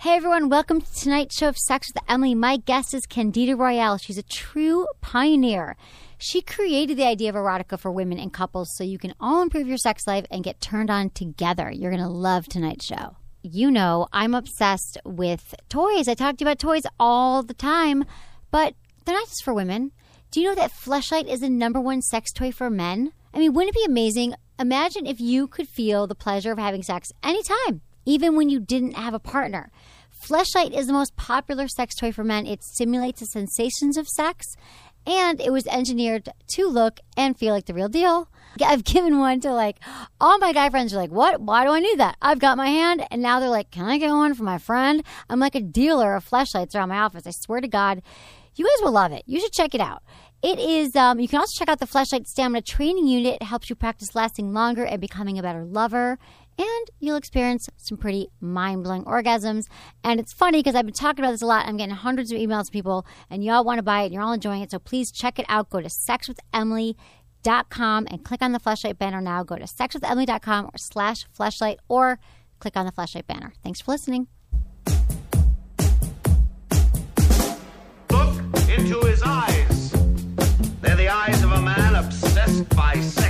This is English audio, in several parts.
Hey everyone, welcome to tonight's show of Sex with Emily. My guest is Candida Royalle. She's a true pioneer. She created the idea of erotica for women and couples so you can all improve your sex life and get turned on together. You're going to love tonight's show. You know, I'm obsessed with toys. I talk to you about toys all the time, but they're not just for women. Do you know that Fleshlight is the number one sex toy for men? I mean, wouldn't it be amazing? Imagine if you could feel the pleasure of having sex anytime, even when you didn't have a partner. Fleshlight is the most popular sex toy for men. It simulates the sensations of sex, and it was engineered to look and feel like the real deal. I've given one to like all my guy friends are like, "What? Why do I need that?" I've got my hand, and now they're like, "Can I get one for my friend?" I'm like a dealer of fleshlights around my office. I swear to God, you guys will love it. You should check it out. It is. Um, you can also check out the Fleshlight Stamina Training Unit. It helps you practice lasting longer and becoming a better lover and you'll experience some pretty mind blowing orgasms. And it's funny because I've been talking about this a lot. I'm getting hundreds of emails from people, and y'all want to buy it, and you're all enjoying it. So please check it out. Go to sexwithemily.com and click on the Fleshlight banner now. Go to sexwithemily.com or slash Fleshlight or click on the Fleshlight banner. Thanks for listening. Look into his eyes. They're the eyes of a man obsessed by sex.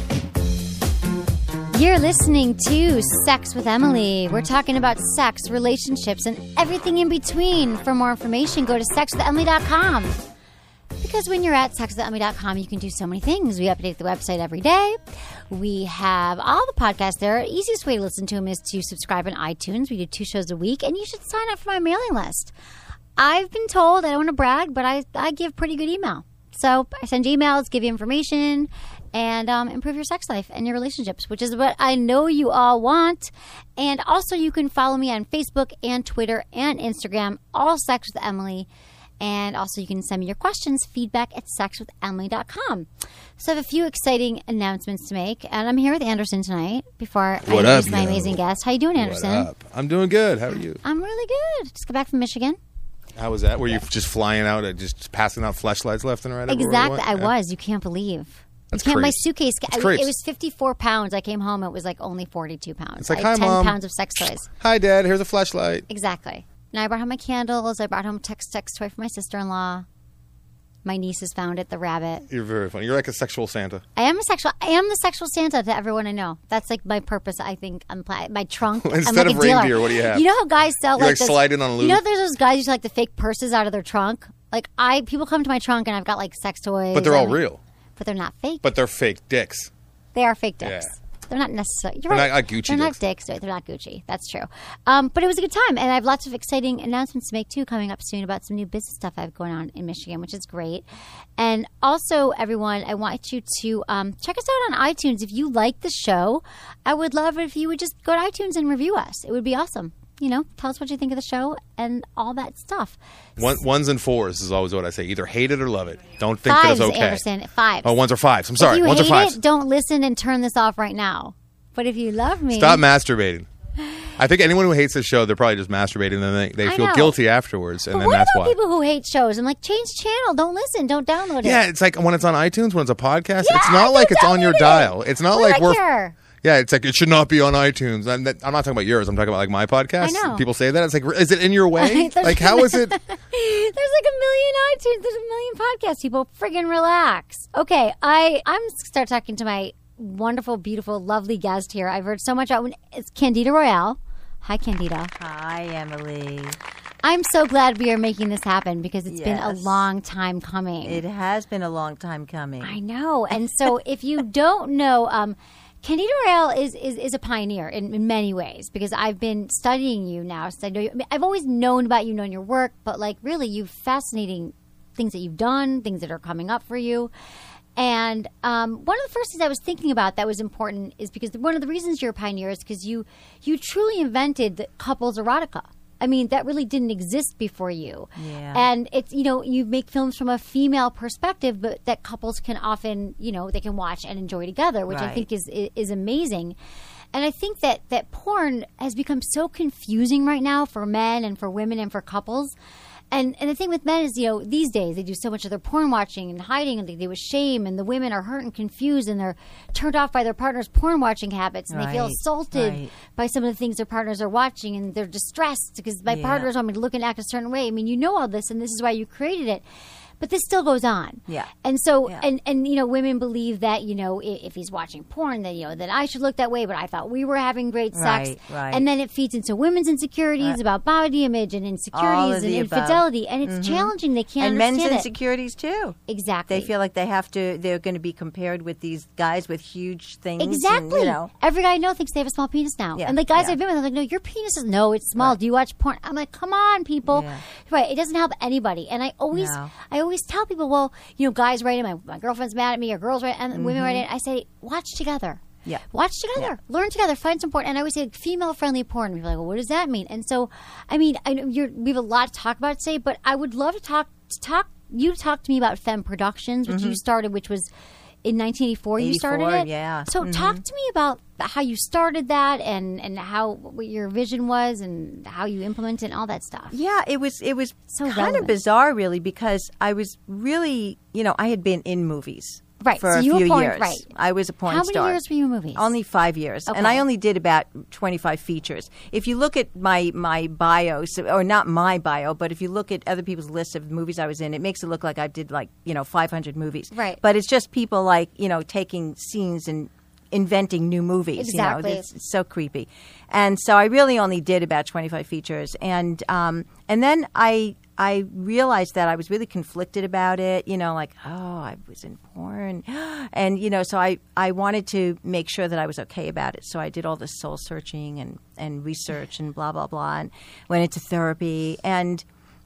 You're listening to Sex with Emily. We're talking about sex, relationships, and everything in between. For more information, go to sexwithemily.com. Because when you're at sexwithemily.com, you can do so many things. We update the website every day. We have all the podcasts there. Easiest way to listen to them is to subscribe on iTunes. We do two shows a week, and you should sign up for my mailing list. I've been told, I don't want to brag, but I, I give pretty good email. So I send emails, give you information, and um, improve your sex life and your relationships, which is what I know you all want. And also, you can follow me on Facebook and Twitter and Instagram, all Sex with Emily. And also, you can send me your questions, feedback at sexwithemily.com. So, I have a few exciting announcements to make. And I'm here with Anderson tonight before What I up, introduce my yo? amazing guest. How you doing, Anderson? What up? I'm doing good. How are you? I'm really good. Just got back from Michigan. How was that? Were you just flying out, and just passing out Fleshlights left and right? Exactly. I Yeah. was. You can't believe. That's can't, my suitcase. I, it was 54 pounds. I came home. It was like only 42 pounds. It's like, I had "Hi, 10 Mom." pounds of sex toys. Hi, Dad. Here's a Fleshlight. Exactly. And I brought home my candles. I brought home text sex toy for my sister in law. My nieces found it. The rabbit. You're very funny. You're like a sexual Santa. I am a sexual. I am the sexual Santa to everyone I know. That's like my purpose. I think on pla- my trunk. Instead like of a dealer. reindeer, what do you have? You know how guys sell You, like, slide in on a loop. You know, there's those guys who like the fake purses out of their trunk. Like I, people come to my trunk and I've got like sex toys. But they're all and- real. But they're not fake. But they're fake dicks. They are fake dicks. Yeah. They're not necessarily. You're They're right. not Gucci They're not dicks. dicks. They're not Gucci. That's true. Um, but it was a good time, and I have lots of exciting announcements to make too coming up soon about some new business stuff I have going on in Michigan, which is great. And also, everyone, I want you to um, check us out on iTunes. If you like the show, I would love it if you would just go to iTunes and review us. It would be awesome. You know, tell us what you think of the show and all that stuff. One, ones and fours is always what I say. Either hate it or love it. Don't think Fives, that it's okay. Anderson. Fives. Oh, ones or fives. I'm sorry. If you Ones or hate fives. it, don't listen and turn this off right now. But if you love me, Stop masturbating. I think anyone who hates the show, they're probably just masturbating, and then they, they feel know. guilty afterwards, and But then what that's about why. people who hate shows? I'm like, change channel. Don't listen. Don't download it. Yeah, it's like when it's on iTunes, when it's a podcast, Yeah, it's not like it's on your it. dial. It's not like we're. care? Yeah, it's like it should not be on iTunes. I'm, that, I'm not talking about yours. I'm talking about like my podcast. I know. People say that. It's like, is it in your way? Like, how is it? There's like a million iTunes. There's a million podcasts. People friggin' relax. Okay, I I'm start talking to my wonderful, beautiful, lovely guest here. I've heard so much about. It's Candida Royalle. Hi, Candida. Hi, Emily. I'm so glad we are making this happen because it's been a long time coming. It has been a long time coming. I know. And so if you don't know, um, Candida Royalle is, is, is a pioneer in, in many ways because I've been studying you now. So I know you, I mean, I've always known about you, known your work, but like really, you've fascinating things that you've done, things that are coming up for you. And um, one of the first things I was thinking about that was important is because one of the reasons you're a pioneer is because you you truly invented the couples erotica. I mean, that really didn't exist before you. Yeah. And it's, you know, you make films from a female perspective, but that couples can often, you know, they can watch and enjoy together, which I Right. think is is amazing. And I think that that porn has become so confusing right now for men and for women and for couples. And and the thing with men is, you know, these days they do so much of their porn watching and hiding and they do with shame, and the women are hurt and confused, and they're turned off by their partner's porn watching habits, and they feel assaulted right. by some of the things their partners are watching, and they're distressed because my Yeah. partners want me to look and act a certain way. I mean, you know all this, and this is why you created it. But this still goes on. Yeah. And so, Yeah. and and you know, women believe that you know i- if he's watching porn, then you know that I should look that way. But I thought we were having great sex, Right, right. and then it feeds into women's insecurities about body image and insecurities and the above. infidelity, and it's mm-hmm. challenging. They can't and men's understand it. insecurities too. Exactly. They feel like they have to. They're going to be compared with these guys with huge things. and, Exactly. you know. Every guy I know thinks they have a small penis now. Yeah, And the guys yeah. I've been with, I'm like, no, your penis is no, it's small. Do you watch porn? I'm like, come on, people. Right. It doesn't help anybody. And I always, No. I always tell people, well, you know, guys write in, my, my girlfriend's mad at me, or girls write, and women write in. I say, watch together. Mm-hmm. Yeah. Watch together. Learn together. Find some porn. And I always say like, female friendly porn. And people are like, well, what does that mean? And so, I mean, I know you're, we have a lot to talk about today, but I would love to talk, to talk, you talk to me about Femme Productions, which you started, which was in 1984 you started it. yeah. So mm-hmm. talk to me about how you started that and, and how what your vision was and how you implemented and all that stuff. Yeah, it was it was So kind relevant. of bizarre, really, because I was really, you know, I had been in movies. Right, For so a you few porn- years. right. I was a porn How many star. years were you in movies? Only five years, and I only did about twenty-five features. If you look at my my bio, so, or not my bio, but if you look at other people's lists of movies I was in, it makes it look like I did like you know five hundred movies. Right. But it's just people like you know taking scenes and inventing new movies. Exactly. You know, it's, it's so creepy, and so I really only did about twenty-five features, and um, and then I. I realized that I was really conflicted about it, you know, like, oh, I was in porn. And, you know, so I, I wanted to make sure that I was okay about it. So I did all this soul searching and, and research and blah, blah, blah, and went into therapy. And,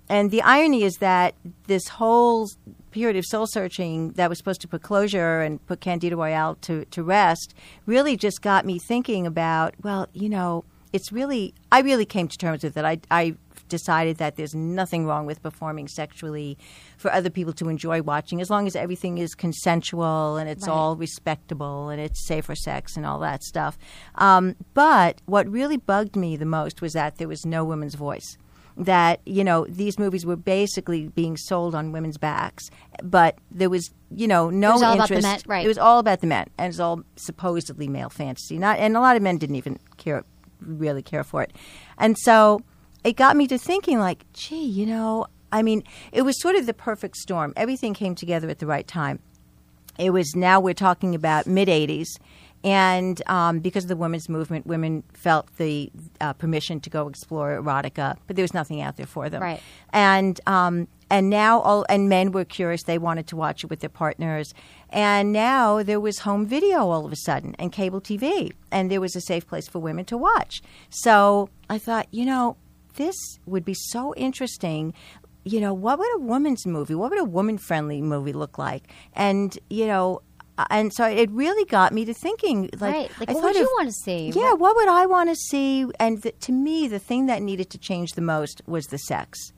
and the irony is that this whole period of soul searching that was supposed to put closure and put Candida Royalle to, to rest really just got me thinking about, well, you know, it's really, I really came to terms with it. I, I decided that there's nothing wrong with performing sexually for other people to enjoy watching as long as everything is consensual and it's Right. all respectable and it's safe for sex and all that stuff. Um, but what really bugged me the most was that there was no woman's voice. That, you know, these movies were basically being sold on women's backs, but there was, you know, no It was all about interest. the men, right. It was all about the men, and it's all supposedly male fantasy. Not, and a lot of men didn't even care, really care for it. And so it got me to thinking, like, gee, you know, I mean, it was sort of the perfect storm. Everything came together at the right time. It was now we're talking about mid 80s. And um, because of the women's movement, women felt the uh, permission to go explore erotica, but there was nothing out there for them. Right. And um, and now all and men were curious; they wanted to watch it with their partners. And now there was home video all of a sudden and cable TV, and there was a safe place for women to watch. So I thought, you know, this would be so interesting. You know, what would a woman's movie, what would a woman friendly movie look like? And, you know, and so it really got me to thinking like, Right. Like, I what would you of- wanna see? Yeah, what would I want to see? And th- to me, the thing that needed to change the most was the sex.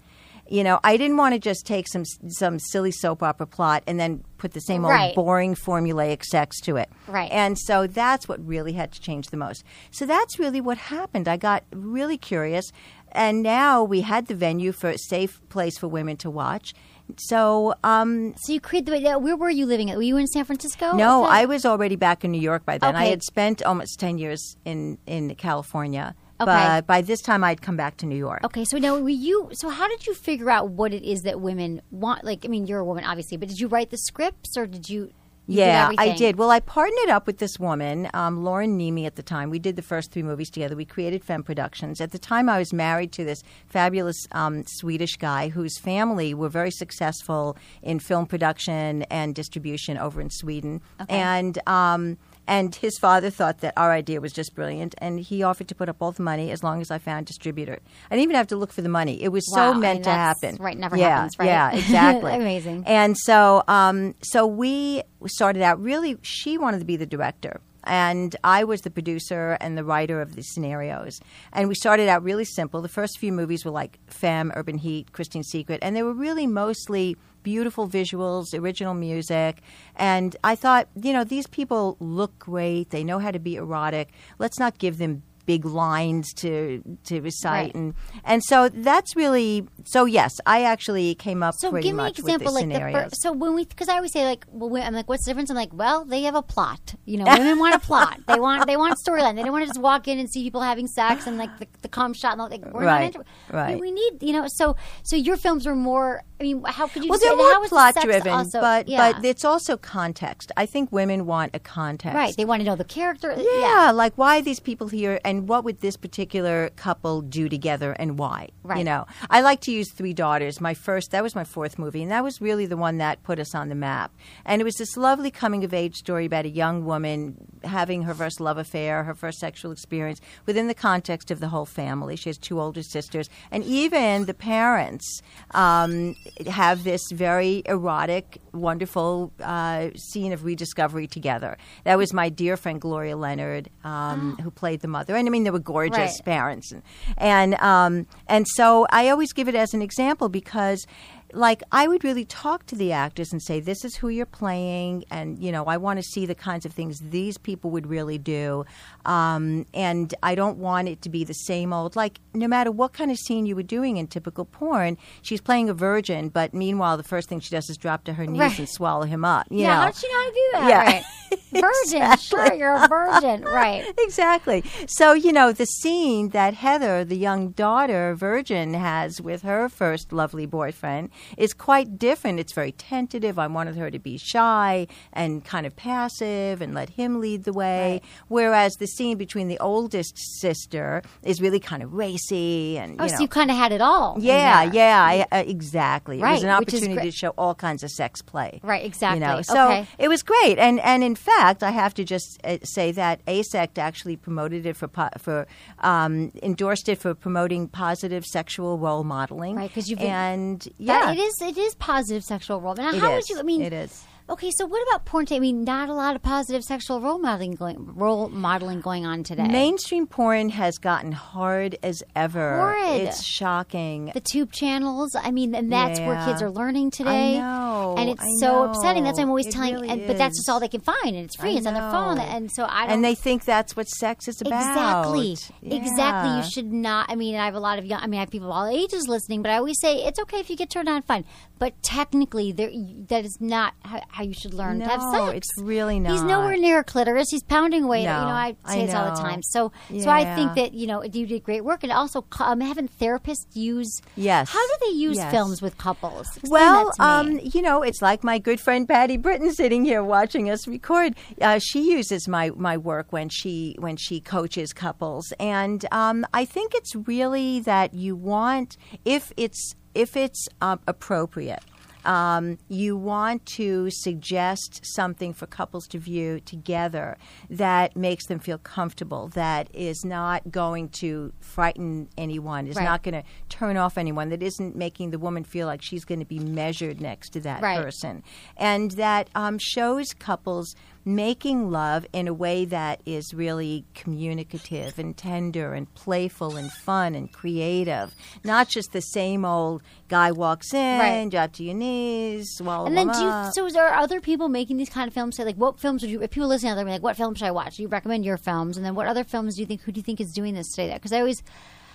You know, I didn't want to just take some some silly soap opera plot and then put the same old boring formulaic sex to it. Right. And so that's what really had to change the most. So that's really what happened. I got really curious, and now we had the venue for a safe place for women to watch. So um, So you created the. Where were you living? At? Were you in San Francisco? no, I was already back in New York by then. I had spent almost ten years in in California. Okay. But by this time, I'd come back to New York. Okay, so now were you? So how did you figure out what it is that women want? Like, I mean, you're a woman, obviously, but did you write the scripts or did you? You did Yeah, I did. Well, I partnered up with this woman, um, Lauren Niemi, at the time. We did the first three movies together. We created Femme Productions. At the time, I was married to this fabulous um, Swedish guy whose family were very successful in film production and distribution over in Sweden. And um, and his father thought that our idea was just brilliant, and he offered to put up all the money as long as I found a distributor. I didn't even have to look for the money; it was Wow, so meant mean, to happen. right, never yeah, happens, right? Yeah, exactly. Amazing. And so, um, so we started out really. She wanted to be the director. and I was the producer and the writer of the scenarios. And we started out really simple. The first few movies were like Femme, Urban Heat, Christine's Secret, and they were really mostly beautiful visuals, original music. And I thought, you know, these people look great. They know how to be erotic. Let's not give them big lines to to recite Right. and and so that's really so yes I actually came up So give me an example, like the first. So when we, because I always say like, well, we- I'm like, what's the difference? I'm like, well, they have a plot. You know, women want a plot. They want they want storyline. They don't want to just walk in and see people having sex and like the, the cum shot and all. Like, we're Right, not into. right. We, we need you know. So so your films were more. I mean, how could you? well, say, they're more plot driven, also- but yeah. but it's also context. I think women want a context. right. They want to know the character. Yeah, like why are these people here and what would this particular couple do together and why? Right. You know, I like to use Three Daughters. My first, that was my fourth movie, and that was really the one that put us on the map. And it was this lovely coming of age story about a young woman having her first love affair, her first sexual experience within the context of the whole family. She has two older sisters, and even the parents um, have this very erotic, wonderful uh, scene of rediscovery together. That was my dear friend Gloria Leonard, um, who played the mother. And I mean, they were gorgeous Right. parents, and and, um, and so I always give it as an example because. Like I would really talk to the actors and say, "This is who you're playing," and you know, I want to see the kinds of things these people would really do, um, and I don't want it to be the same old. Like no matter what kind of scene you were doing in typical porn, she's playing a virgin, but meanwhile, the first thing she does is drop to her knees Right. and swallow him up. You yeah. know? How does she know how to do that? Yeah. Right. Virgin. Sure, you're a virgin. Right. exactly. So, you know, the scene that Heather, the young daughter virgin, has with her first lovely boyfriend is quite different. It's very tentative. I wanted her to be shy and kind of passive and let him lead the way. Whereas the scene between the oldest sister is really kind of racy and, Oh, you so you kind of had it all. yeah, yeah, I, uh, exactly. It was an opportunity to show all kinds of sex play. Right, exactly. You know, so Okay. it was great, and and in fact, I have to just uh, say that AASECT actually promoted it for po- for um, endorsed it for promoting positive sexual role modeling. Right, because you've been- and That- yeah, it is. It is positive sexual role. Now, It how is. would you? I mean, It is. Okay, so what about porn? I mean, not a lot of positive sexual role modeling going role modeling going on today. Mainstream porn has gotten hard as ever. Horrid. It's shocking. the tube channels. I mean, and that's where kids are learning today. I know, and it's I so upsetting. That's why I'm always It telling. really and, but that's just all they can find, and it's free. I it's on their phone, and so I don't. and they think that's what sex is about. Exactly. Exactly. You should not. I mean, I have a lot of young. I mean, I have people of all ages listening, but I always say it's okay if you get turned on, fine. But technically, there that is not how, you should learn to have sex. it's really He's nowhere near a clitoris. He's pounding away. No, you know, I say I this all the time. So, so I think that you know you did great work, and also um, having therapists use. Yes. How do they use Yes. films with couples? Explain Well, that to me. um, you know, it's like my good friend Patti Britton sitting here watching us record. Uh, she uses my, my work when she when she coaches couples, and um, I think it's really that you want if it's if it's uh, appropriate. Um, you want to suggest something for couples to view together that makes them feel comfortable, that is not going to frighten anyone, is Right. not going to turn off anyone, that isn't making the woman feel like she's going to be measured next to that Right. person, and that um, shows couples making love in a way that is really communicative and tender and playful and fun and creative, not just the same old guy walks in, Right. drop to your knees, swallow And then, do you, so is there other people making these kind of films? Say, like, what films would you? If people listening out there, like, what films should I watch? Do You recommend your films, and then what other films do you think? Who do you think is doing this today? Because I always,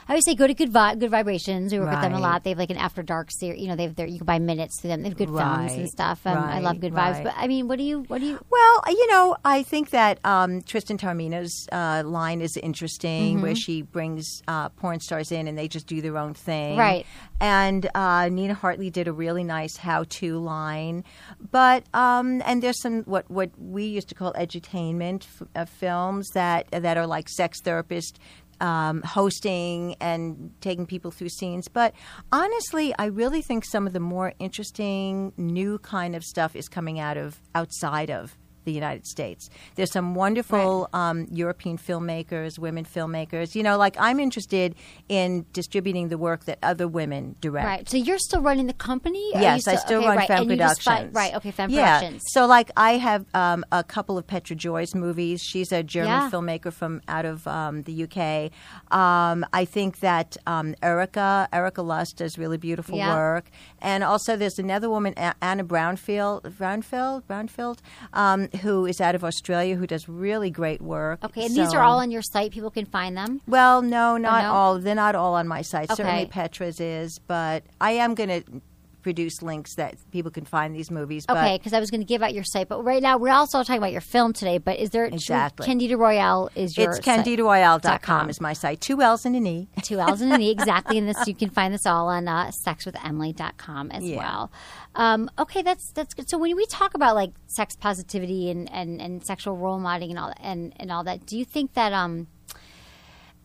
I always say, go to Good Vi- Good Vibrations. We work with them a Right. lot. They have like an After Dark series. You know, they have their you can buy minutes through them. They have good films and stuff. Um, I love right, Good Vibes. right. But I mean, what do you? What do you? Well, you know, I think that um, Tristan Taormino's uh, line is interesting, Mm-hmm. where she brings uh, porn stars in and they just do their own thing. Right. And uh, Nina Hartley did a really nice how-to line, but um, and there's some what what we used to call edutainment f- uh, films that that are like sex therapist. Um, hosting and taking people through scenes, but honestly, I really think some of the more interesting new kind of stuff is coming out of outside of the United States. There's some wonderful um, European filmmakers, women filmmakers. You know, like I'm interested in distributing the work that other women direct. Right. So you're still running the company? Yes, you I still okay, run right. Femme and you just fi- Productions. right. Okay, Femme yeah. Productions. So, like, I have um, a couple of Petra Joy's movies. She's a German Yeah. filmmaker from out of um, the UK. Um, I think that um, Erica Erika Lust does really beautiful Yeah. work, and also there's another woman, A- Anna Brownfield, Brownfield, Brownfield, um, who is out of Australia, who does really great work. Okay, and these are all on your site. People can find them. well, no, not no? all. They're not all on my site. Okay. Certainly Petra's is, but I am going to produce links that people can find these movies. But Okay, because I was going to give out your site, but right now we're also talking about your film today. But is there Exactly. Candida Royalle is your it's candidaroyalle.com com. is my site. Two L's and an E. two L's and an E exactly. And this you can find this all on uh, sexwithemily.com as Yeah. well. Um, okay, that's that's good. So when we talk about like sex positivity and, and, and sexual role modeling and all that, and, and all that, do you think that um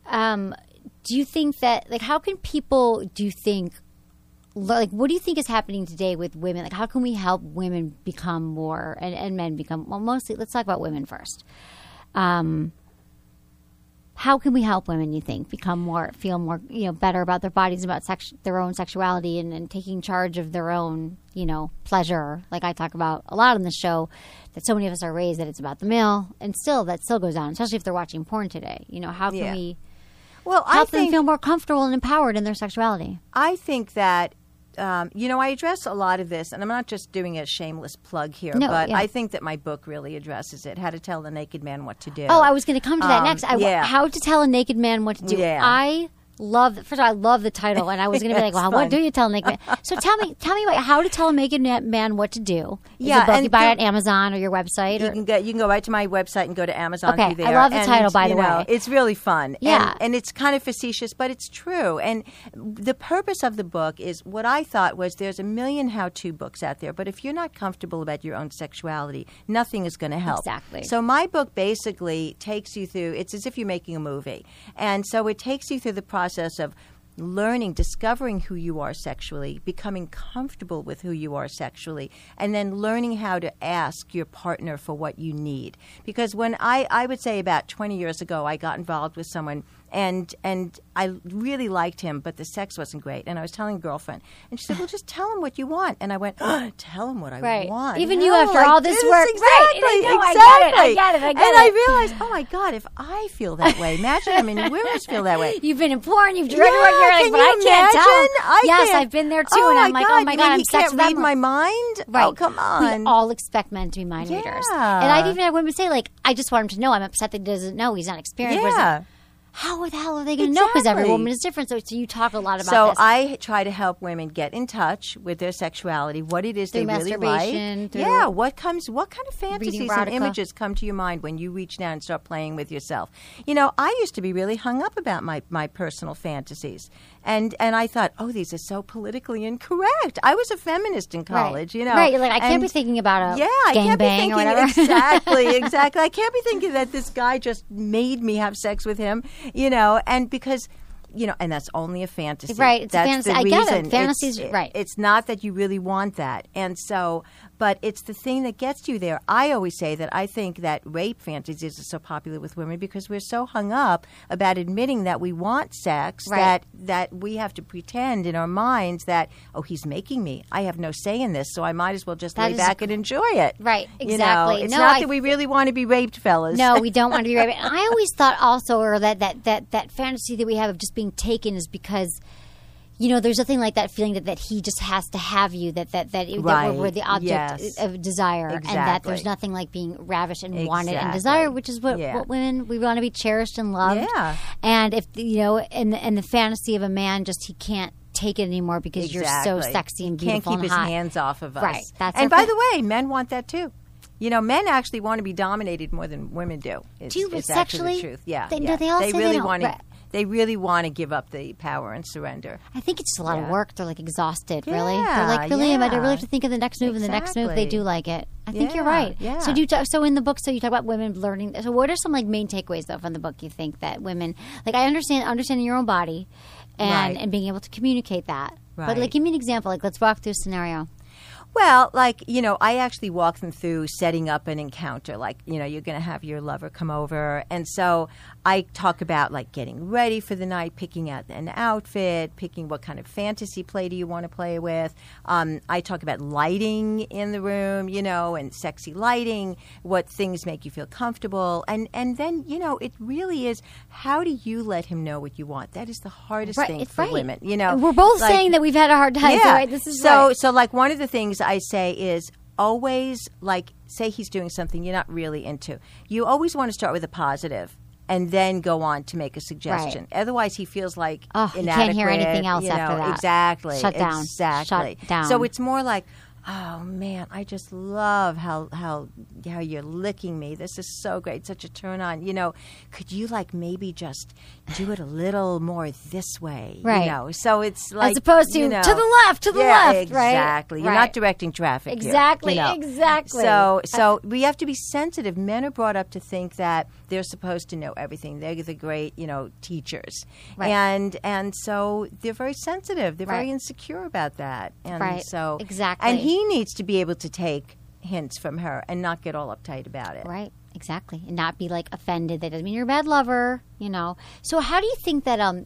um do you think that like how can people do you think like what do you think is happening today with women? Like how can we help women become more and, and men become well mostly let's talk about women first. Um how can we help women you think become more feel more you know better about their bodies about sex their own sexuality and, and taking charge of their own you know pleasure? Like i talk about a lot on the show that so many of us are raised that it's about the male and still that still goes on especially if they're watching porn today. You know how can Yeah. we Well, I help them feel more comfortable and empowered in their sexuality? I think that um, you know I address a lot of this, and I'm not just doing a shameless plug here, No, but yeah. I think that my book really addresses it: how to tell the naked man what to do. Oh, I was going to come to that Um, next. I, yeah. How to tell a naked man what to do. Yeah. I love. First of all, I love the title, and I was going to be like, "Well, what do you tell a naked man?" So tell me, tell me about how to tell a naked man what to do. Is Yeah, and you buy it on Amazon or your website. You Or, can go. You can go right to my website and go to Amazon. Okay, through I love the And, title, by the know, way. It's really fun. Yeah. and, and it's kind of facetious, but it's true. And the purpose of the book is what I thought was there's a million how-to books out there, but if you're not comfortable about your own sexuality, nothing is going to help. Exactly. So my book basically takes you through. It's as if you're making a movie, and so it takes you through the process of learning, discovering who you are sexually, becoming comfortable with who you are sexually, and then learning how to ask your partner for what you need. Because when I, I would say about 20 years ago, I got involved with someone and and I really liked him, but the sex wasn't great. And I was telling a girlfriend, and she said, "Well, just tell him what you want." And I went, oh, "Tell him what I Right. want." Even you No, after like all this work. Right. exactly, I exactly. get it, I get it, I get and it. I realized, oh my god, if I feel that way, imagine how many women feel that way. You've been in porn. You've Yeah, directed work. You're like, but you I can't tell. imagine? I yes, can't- I've been there too, Oh and I'm my like, oh my god, I'm sex can't read my mind. Oh, right. Oh come on. We all expect men to be mind readers. Yeah. And I've even had women say, like, I just want him to know I'm upset that he doesn't know. He's not experienced. Yeah. How the hell are they going to know? Because every woman is different. So, so you talk a lot about So this. I try to help women get in touch with their sexuality, what it is Through they really like. Yeah, what comes, what kind of fantasies and images come to your mind when you reach down and start playing with yourself? You know, I used to be really hung up about my my personal fantasies, and and I thought, oh, these are so politically incorrect. I was a feminist in college, you know. Right, you're like, I can't be thinking about a yeah, I can't be gangbang thinking or whatever. exactly, exactly. I can't be thinking that this guy just made me have sex with him, you know, and because. You know, and that's only a fantasy. Right, it's a that's fantasy. The I get it. Fantasies- It's- right. It's not that you really want that, and so, but it's the thing that gets you there. I always say that I think that rape fantasies are so popular with women because we're so hung up about admitting that we want sex Right. that that we have to pretend in our minds that oh, he's making me. I have no say in this, so I might as well just That lay back and enjoy it. Right, You know, exactly. it's No, not I- that we really want to be raped, fellas. No, we don't want to be raped. I always thought also, or that, that that that fantasy that we have of just being taken is because. You know, there's nothing like that feeling that, that he just has to have you, that that that, that Right, we're, we're the object yes. of desire, and that there's nothing like being ravished and wanted and desired, which is what, Yeah. what women we want to be cherished and loved. Yeah. And if you know, and the, and the fantasy of a man just he can't take it anymore because you're so sexy and He can't keep and his hot. hands off of us. Right, that's and by the way, men want that too. You know, men actually want to be dominated more than women do. It's, Do you it's sexually? actually the truth. Yeah, They- yeah. no, they all say they really don't. want to. They really want to give up the power and surrender. I think it's just a lot of work. They're like exhausted, really. They're Yeah, like, really, am I yeah. really have to think of the next move and the next move? They do like it. I think you're right. yeah. So do you talk, so in the book, so you talk about women learning. So what are some like main takeaways though from the book? You think that women like I understand understanding your own body, and Right. and being able to communicate that. Right. But like, give me an example. Like, let's walk through a scenario. Well, like, you know, I actually walk them through setting up an encounter. Like, you know, you're going to have your lover come over. And so I talk about like getting ready for the night, picking out an outfit, picking what kind of fantasy play do you want to play with. Um, I talk about lighting in the room, you know, and sexy lighting, what things make you feel comfortable. And, and then, you know, it really is how do you let him know what you want? That is the hardest Right, thing for right. women, you know. We're both Like- saying that we've had a hard time. So, right, this is so so like one of the things I say is always like say he's doing something you're not really into. You always want to start with a positive and then go on to make a suggestion. Otherwise he feels like Oh, you inadequate. can't hear anything else you after know, that. Exactly. Shut down. Exactly. Shut down. So it's more like Oh man, I just love how how how you're licking me. This is so great, such a turn on. You know, could you like maybe just do it a little more this way? Right. You know, so it's like As opposed to you know, to the left, to the Yeah, left, right? Exactly. You're Right. not directing traffic. here, Exactly, you know. exactly. So so we have to be sensitive. Men are brought up to think that they're supposed to know everything. They're the great, you know, teachers. Right. And and so they're very sensitive. They're very insecure about that. And Right. so Exactly. And he needs to be able to take hints from her and not get all uptight about it. Right, exactly, and not be like offended. That doesn't mean you're a bad lover, you know. So, how do you think that um,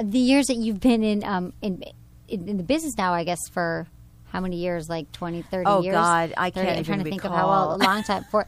the years that you've been in um in in, in the business now, I guess for how many years? Like 20, 30 Oh, years? God, I 30 can't I'm trying to think of how well a long time for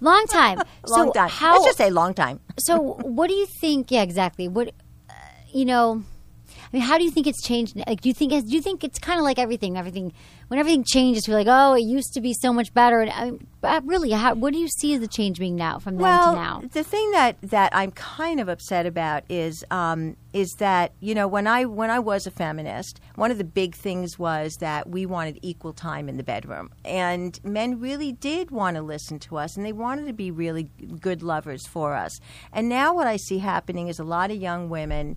long time. Long so time. How, Let's just say long time. so what do you think? Yeah, exactly. What uh, you know? I mean, how do you think it's changed? Like, do you think do you think it's kind of like everything? Everything when everything changes, we're like, oh, it used to be so much better. And I mean, but really, how, what do you see as the change being now from then to now? the thing that that I'm kind of upset about is um, is that you know when I when I was a feminist, one of the big things was that we wanted equal time in the bedroom, and men really did want to listen to us, and they wanted to be really good lovers for us. And now what I see happening is a lot of young women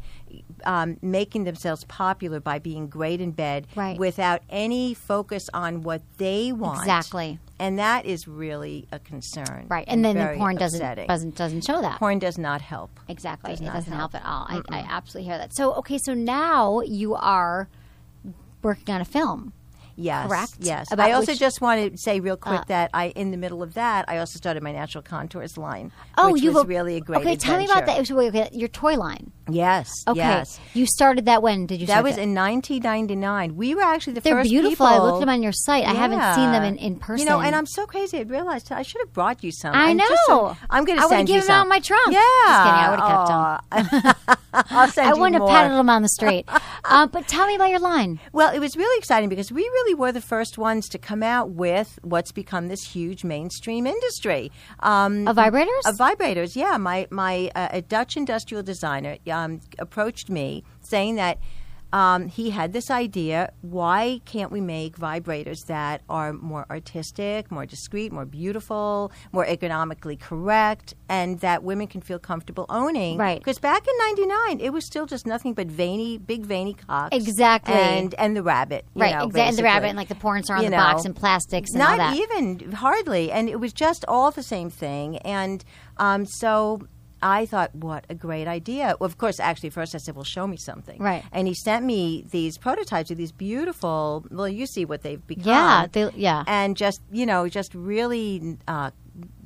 um, making themselves popular by being great in bed, Right. without any focus on what they want. Exactly. And that is really a concern. Right, and then the porn doesn't doesn't doesn't show that. Porn does not help. Exactly, Does it doesn't help, help. at all. I, I absolutely hear that. So, okay, so now you are working on a film. Yes. Correct? Yes. About I also which- just want to say real quick Uh, that I, in the middle of that, I also started my natural contours line. Oh, which you was really a great. Okay, tell me about adventure. that. Okay, your toy line. Yes. Okay, Yes. you started that when did you? Start? That was in 1999. We were actually the They're first beautiful. people. I looked them on your site. I haven't seen them in, in person. You know, and I'm so crazy. I realized I should have brought you some. I I'm so- know. I'm going I to would've send you given them out my trunk. Yeah. Just kidding. I would've kept them. I'll send I wouldn't have patted them on the street. uh, but tell me about your line. Well, it was really exciting because we really were the first ones to come out with what's become this huge mainstream industry um, Of vibrators? Of vibrators, yeah. My my uh, a Dutch industrial designer um, approached me saying that. Um, he had this idea why can't we make vibrators that are more artistic, more discreet, more beautiful, more economically correct, and that women can feel comfortable owning? Right. Because back in '99, it was still just nothing but veiny, big veiny cocks. Exactly. And and the rabbit. you Right, know, exactly. And the rabbit and like the porns are on You the box and plastics and Not all that. even hardly, and it was just all the same thing. And um, so I thought, what a great idea! Of course, actually, first I said, "Well, show me something." Right. And he sent me these prototypes of these beautiful. Well, you see what they've become. Yeah, they- yeah. And just you know, just really. Uh,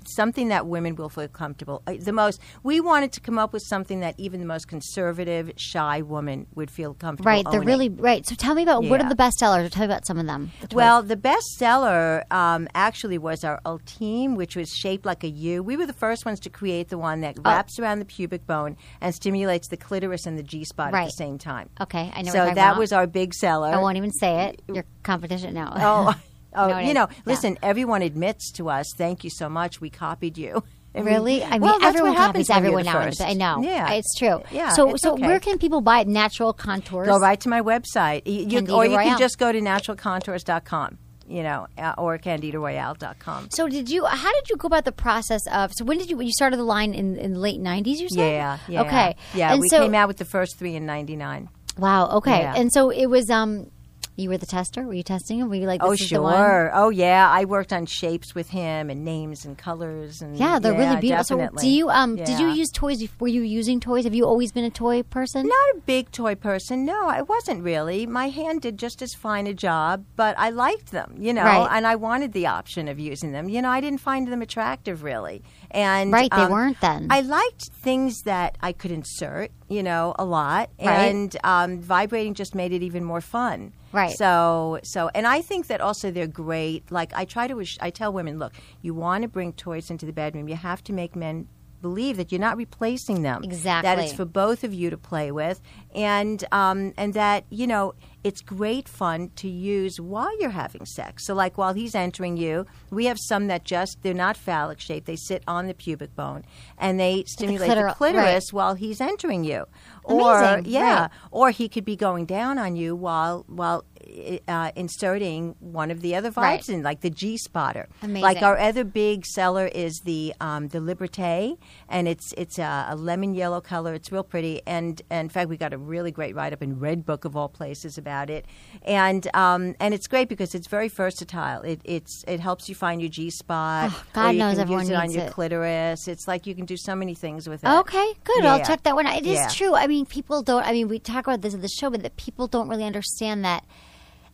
Something that women will feel comfortable. Uh, The most we wanted to come up with something that even the most conservative, shy woman would feel comfortable. Right, they're owning. really right. So tell me about what are the best sellers? Tell me about some of them. the. Well, the best seller um, actually was our Ultime, which was shaped like a U. We were the first ones to create the one that wraps around the pubic bone and stimulates the clitoris and the G spot at the same time. okay, I know. So that about. was our big seller. I won't even say it. Your competition, no. Oh, oh, No, it you know, Yeah. listen. Everyone admits to us. Thank you so much. We copied you. I mean, Really? I mean, well, that's everyone copies everyone nowadays. first. I know. Yeah, it's true. Yeah. So, so okay. where can people buy natural contours? Go right to my website, You- you- or you Royalle. can just go to naturalcontours.com. You know, uh, or candidaroyalle.com. So, did you? How did you go about the process of? So, when did you? When You started the line in, in the late '90s. You said. Yeah, yeah. Okay. Yeah, And we so, came out with the first three in 99. Wow. Okay. Yeah. And so it was. Um, You were the tester. Were you testing him? Were you like, Oh this is the one? sure. Oh yeah. I worked on shapes with him and names and colors and Yeah, they're really beautiful. Definitely. So, do you um did you use toys? Were you using toys? Have you always been a toy person? Not a big toy person. No, I wasn't really. My hand did just as fine a job, but I liked them, you know, Right. and I wanted the option of using them. You know, I didn't find them attractive really. And Right, they um, weren't then. I liked things that I could insert, you know, a lot, Right. and um, vibrating just made it even more fun. Right. So, so, and I think that also they're great. Like I try to, I tell women, look, you want to bring toys into the bedroom, you have to make men believe that you're not replacing them. Exactly. That it's for both of you to play with, and um, and that you know it's great fun to use while you're having sex. So, like while he's entering you, we have some that just they're not phallic shaped; they sit on the pubic bone and they stimulate the, clitor- clitoris while he's entering you. Or Amazing, yeah, right. or he could be going down on you while while uh, inserting one of the other vibes Right. in, like the G spotter. Amazing. Like our other big seller is the um, the Liberté, and it's it's a, a lemon yellow color. It's real pretty, and, and in fact, we got a really great write up in Red Book of all places about it, and um, and it's great because it's very versatile. It it's it helps you find your G spot. Oh, God knows can everyone use it on your it. clitoris. It's like you can do so many things with it. Okay, good. I'll Yeah. check that one out. It is Yeah. true. I mean, people don't. I mean, we talk about this at the show, but that people don't really understand that.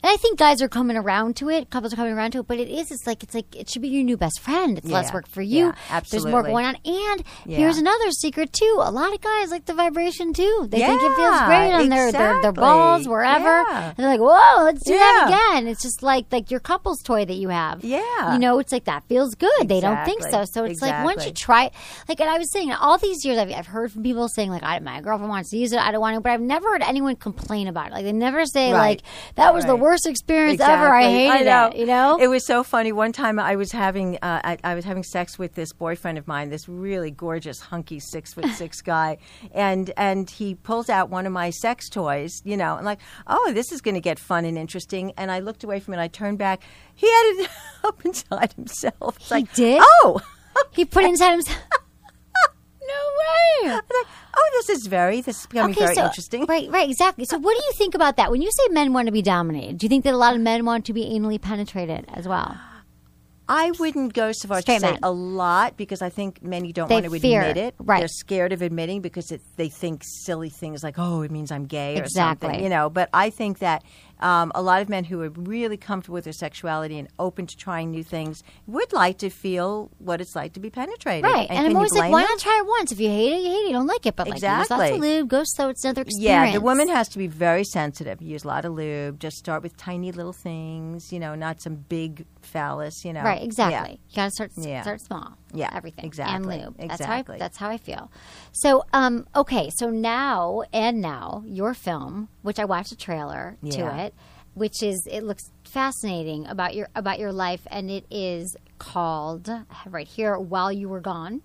And I think guys are coming around to it. Couples are coming around to it. But it is. It's like it's like it should be your new best friend. It's less work for you. Yeah, There's more going on. And Yeah. here's another secret too. A lot of guys like the vibration too. They think it feels great on their, their their balls wherever. Yeah. And they're like, whoa, let's do that again. It's just like like your couple's toy that you have. Yeah. You know, it's like that feels good. They don't think so. So it's like once you Exactly. try like and i was saying all these years i've, I've heard from people saying like I, my girlfriend wants to use it i don't want to but i've never heard anyone complain about it like they never say Right. like that was the Right. Worst experience ever i Exactly. hated know. it you know it was so funny. One time, I was having uh, I, I was having sex with this boyfriend of mine, this really gorgeous, hunky, six foot six guy, and and he pulls out one of my sex toys, you know, and like, oh, this is going to get fun and interesting. And I looked away from it. I turned back. He had it up inside himself. It's He like, did? Oh. he put it inside himself no way like, oh, this is very, this is becoming very so, interesting. Right, right, exactly. So, what do you think about that? When you say men want to be dominated, do you think that a lot of men want to be anally penetrated as well? I wouldn't go so far Straight to say a lot because I think many don't They want to fear, admit it. right. They're scared of admitting because it, they think silly things like, "Oh, it means I'm gay" or Exactly. something. You know, but I think that um, a lot of men who are really comfortable with their sexuality and open to trying new things would like to feel what it's like to be penetrated. Right. And, And, I'm always like, why them? not try it once? If you hate it, you hate it. You don't like it. But like, use lots Exactly. of lube, go slow. It's another experience. Yeah, the woman has to be very sensitive. Use a lot of lube. Just start with tiny little things. You know, not some big phallus. You know, Right, Yeah. exactly. You got to start Yeah. start small. Yeah, everything exactly, and lube. That's exactly. how I, that's how I feel. So, um, okay, so now and now your film, which I watched a trailer Yeah. to it, which is it looks fascinating about your about your life, and it is called right here while you were gone.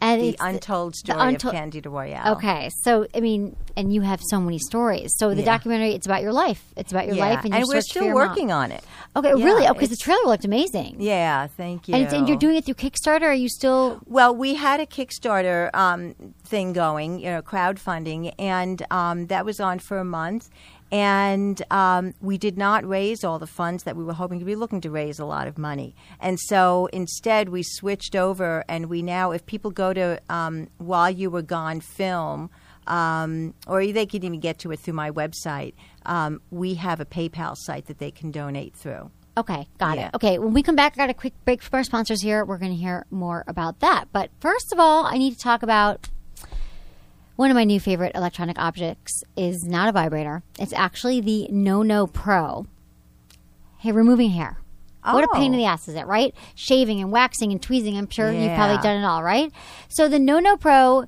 And The untold story unto- of Candida Royalle. Okay, so I mean, and you have so many stories. So the Yeah. documentary, it's about your life. It's about your Yeah, life, and, your we're still your mom. working on it. Okay, Yeah, really? Oh, because the trailer looked amazing. Yeah, thank you. And, it's, and you're doing it through Kickstarter. Are you still? Well, we had a Kickstarter um, thing going, you know, crowdfunding, and um, that was on for a month. And um, we did not raise all the funds that we were hoping to be looking to raise a lot of money. And so instead, we switched over, and we now, if people go to um, While You Were Gone film, um, or they can even get to it through my website, um, we have a PayPal site that they can donate through. Okay, got Yeah. it. Okay, when we come back, I got a quick break from our sponsors here. We're going to hear more about that. But first of all, I need to talk about one of my new favorite electronic objects is not a vibrator. It's actually the No No Pro. Hey, removing hair. Oh. What a pain in Oh. the ass is it, right? Shaving and waxing and tweezing. I'm sure you've probably done it all, right? So the No No Pro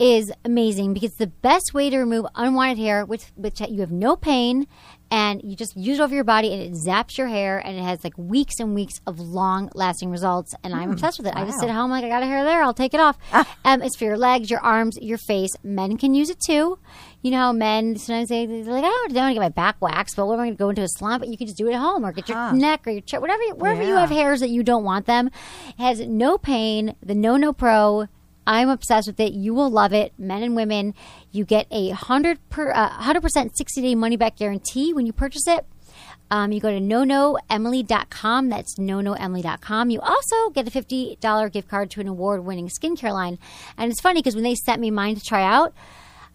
is amazing because it's the best way to remove unwanted hair, which which you have no pain, and you just use it over your body, and it zaps your hair, and it has like weeks and weeks of long lasting results. And I'm obsessed with it. I just sit at home like I got a hair there, I'll take it off. Um, it's for your legs, your arms, your face. Men can use it too. You know, how men sometimes they, they're like, I don't, want to get my back waxed, but we're going to go into a salon. But you can just do it at home, or get your neck or your chest, whatever, wherever you have hairs that you don't want them. It has no pain. The No No Pro I'm obsessed with it. You will love it, men and women. You get a hundred per uh, hundred percent sixty day money back guarantee when you purchase it. Um, you go to nonoemily.com. That's nonoemily.com. You also get a $50 gift card to an award winning skincare line. And it's funny because when they sent me mine to try out,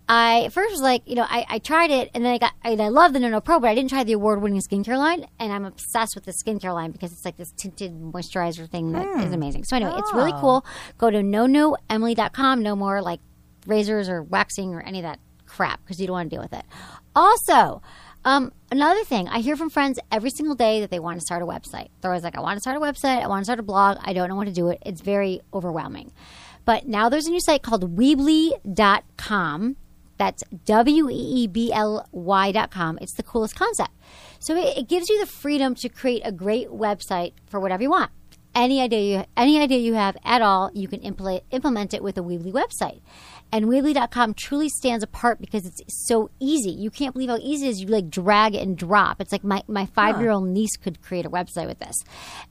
I at first was like, you know, I, I tried it and then I got, and I love the No No Pro, but I didn't try the award winning skincare line. And I'm obsessed with the skincare line because it's like this tinted moisturizer thing that is amazing. So anyway, it's really cool. Go to nonoemily.com. No more like razors or waxing or any of that crap because you don't want to deal with it. Also, um, another thing, I hear from friends every single day that they want to start a website. They're always like, I want to start a website, I want to start a blog, I don't know what to do it. It's very overwhelming. But now there's a new site called Weebly.com. That's W E E B L Y.com. It's the coolest concept. So it, it gives you the freedom to create a great website for whatever you want. Any idea you any idea you have at all, you can implement implement it with a Weebly website. And Weebly.com truly stands apart because it's so easy. You can't believe how easy it is. You like drag and drop. It's like my, my five year old niece could create a website with this.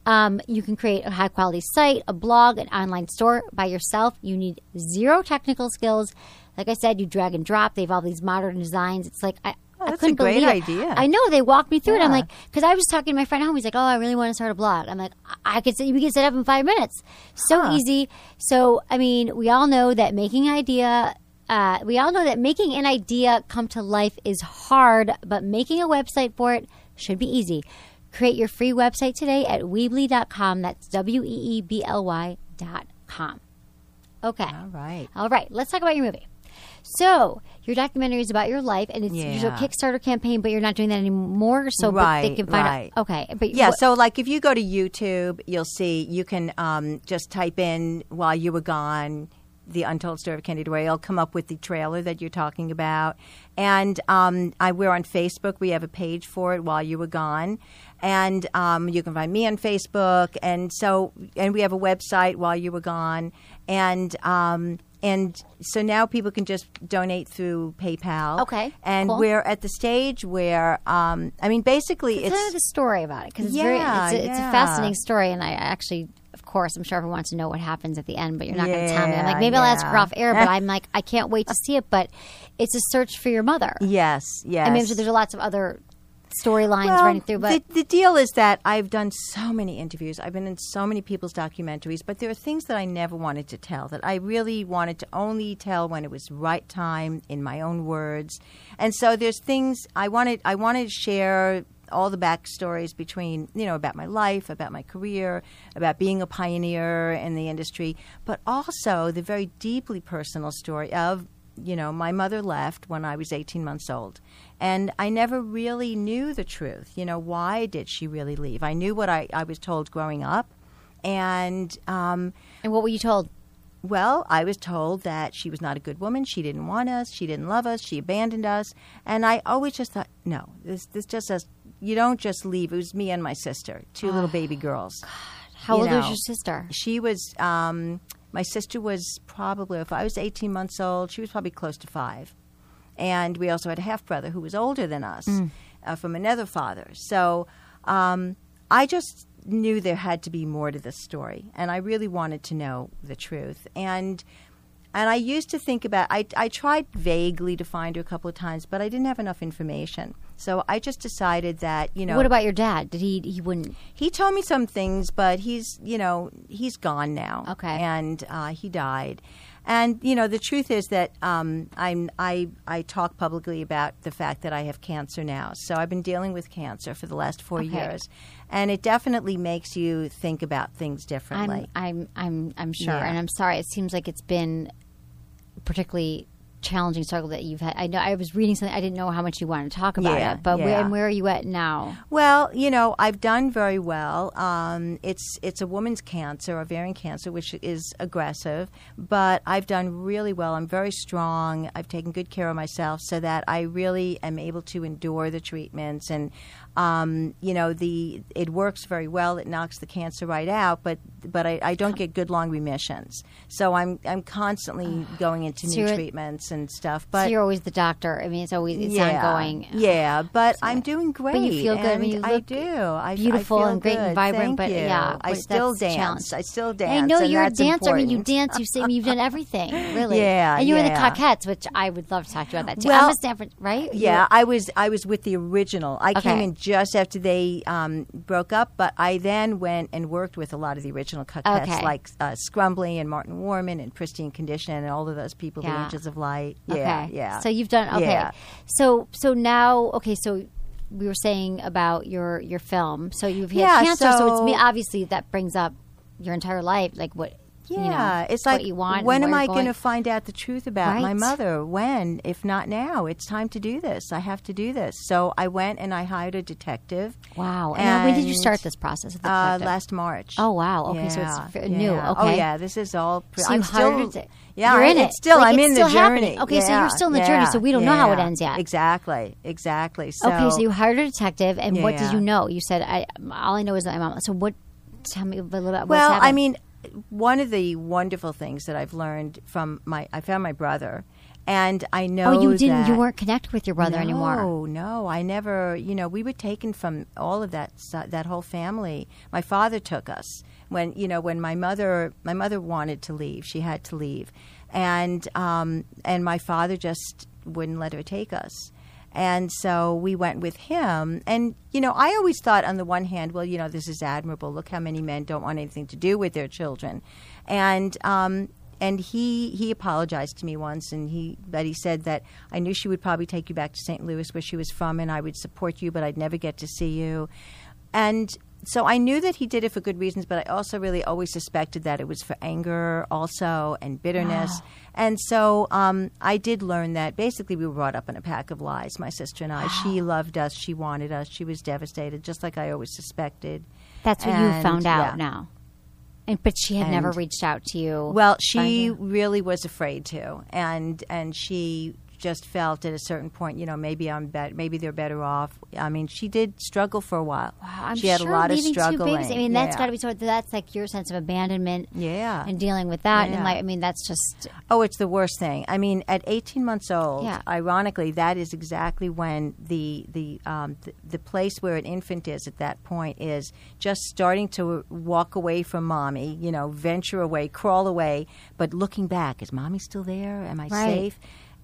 Um, you can create a high quality site, a blog, an online store by yourself. You need zero technical skills. Like I said, you drag and drop. They have all these modern designs. It's like I, I Oh, that's a couldn't great believe it. idea. I know they walked me through it. I'm like, because I was talking to my friend at home. He's like, "Oh, I really want to start a blog." I'm like, "I I could say we could set up in five minutes. So easy." So I mean, we all know that making idea. Uh, we all know that making an idea come to life is hard, but making a website for it should be easy. Create your free website today at Weebly.com. That's W E E B L Y dot com. Okay. All right. All right, let's talk about your movie. So, your documentary is about your life, and it's your Kickstarter campaign, but you're not doing that anymore. So, but they can find right. out. Okay, but Yeah, what- so like if you go to YouTube, you'll see you can um, just type in while you were gone the untold story of Candida Ray. It'll come up with the trailer that you're talking about, and um, I we're on Facebook. We have a page for it while you were gone, and um, you can find me on Facebook, and so and we have a website while you were gone, and. Um, and so now people can just donate through PayPal. Okay, and cool. we're at the stage where, um, I mean, basically, it's the story about it because it's very Yeah, it's a, it's a fascinating story, and I actually. Of course, I'm sure everyone wants to know what happens at the end, but you're not going to tell me. I'm like, Yeah, maybe I'll ask her yeah. off air, but I'm like, I can't wait to see it. But it's a search for your mother. Yes, yes. I mean, I'm there's lots of other storylines well, running through, but the, the deal is that I've done so many interviews. I've been in so many people's documentaries, but there are things that I never wanted to tell. That I really wanted to only tell when it was right time in my own words. And so there's things I wanted. I wanted to share all the backstories between you know about my life, about my career, about being a pioneer in the industry, but also the very deeply personal story of you know, my mother left when I was 18 months old. And I never really knew the truth. You know, why did she really leave? I knew what I, I was told growing up. And, um, and what were you told? well, I was told that she was not a good woman. She didn't want us. She didn't love us. She abandoned us. And I always just thought, no, this, this just says, you don't just leave. It was me and my sister, two little baby girls. God. How You old was your sister? She was, um, my sister was probably, if I was 18 months old, she was probably close to five. And we also had a half brother who was older than us uh, from another father. So um, I just knew there had to be more to this story. And I really wanted to know the truth. And and I used to think about I I tried vaguely to find her a couple of times, but I didn't have enough information. So I just decided that, you know What about your dad? Did he? He wouldn't. he told me some things, but he's you know he's gone now. Okay. and uh, he died. And you know the truth is that um, I'm I I talk publicly about the fact that I have cancer now. So I've been dealing with cancer for the last four Okay. years, and it definitely makes you think about things differently. I'm, I'm, I'm, I'm sure, Yeah. and I'm sorry. It seems like it's been particularly challenging struggle that you've had. I know I was reading something. I didn't know how much you wanted to talk about Yeah, it, but where, and where are you at now? Well, you know, I've done very well. Um, it's it's a woman's cancer, ovarian cancer, which is aggressive, but I've done really well. I'm very strong. I've taken good care of myself, so that I really am able to endure the treatments, and um, you know, the it works very well. It knocks the cancer right out, but but I, I don't get good long remissions. So I'm I'm constantly going into So new treatments and stuff. so But you're always the doctor. I mean, it's always it's yeah, ongoing. Yeah, but I'm doing great. But you feel good. I mean, you I do. I, I beautiful feel and great and vibrant, Thank but you. yeah, I still dance. I still dance. I know and you're a dancer. I mean, you dance. You sing. You've done everything, really. Yeah, And you were the. Cockettes, which I would love to talk to you about that too. Well, I'm a Stanford, right? You Yeah, were- I was I was with the original. I came in just after they um, broke up, but I then went and worked with a lot of the original Cockettes, Okay. like uh, Scrumbly and Martin Worman and Pristine Condition and all of those people, the Yeah. Angels of Light. Okay. Yeah, yeah. So you've done okay. Yeah. So so now okay. So we were saying about your your film. So you've had Yeah, cancer. So, it's so- me. Obviously, that brings up your entire life, like what. Yeah, you know, it's what like you want. when am I going to find out the truth about my mother? When, if not now? It's time to do this. I have to do this. So I went and I hired a detective. Wow. And, now when did you start this process? The Uh, last March. Oh, wow. Okay, so it's Yeah, new. yeah. Okay. Oh yeah, this is all. Pre- So I'm hired still, it. Yeah, You're in it. Still, Like, I'm in the journey. happening. Okay, so you're still in the journey, so we don't know how it ends yet. Exactly, exactly. So, okay, so you hired a detective, and what did you know? You said, "I all I know is that my mom." So what? Tell me a little bit. well, I mean, one of the wonderful things that I've learned from my, I found my brother, and I know. oh, you didn't. that- You weren't connected with your brother no, anymore. No, no, I never. You know, we were taken from all of that that whole family. My father took us when you know when my mother my mother wanted to leave. She had to leave, and um, and my father just wouldn't let her take us. And so we went with him. And, you know, I always thought, on the one hand, well, you know, this is admirable. Look how many men don't want anything to do with their children. And, um, and he he apologized to me once, and he but he said that I knew she would probably take you back to St. Louis, where she was from, and I would support you, but I'd never get to see you. And so I knew that he did it for good reasons, but I also really always suspected that it was for anger, also, and bitterness. And so um, I did learn that basically we were brought up in a pack of lies, my sister and I. She loved us, she wanted us, she was devastated, just like I always suspected. That's what you found out yeah. now. And but she had never reached out to you. Well, she really was afraid to, and and she just felt at a certain point, you know, maybe I'm bet, maybe they're better off. I mean, she did struggle for a while. Wow, I'm she had sure a lot of leaving two babies. I mean, that's Yeah. got to be sort. Of, that's like your sense of abandonment. Yeah. And dealing with that, and Yeah. like, I mean, that's just Oh, it's the worst thing. I mean, at 18 months old, Yeah. ironically, that is exactly when the the, um, the the place where an infant is at that point is just starting to walk away from mommy. You know, venture away, crawl away, but looking back, is mommy still there? Am I Right. safe?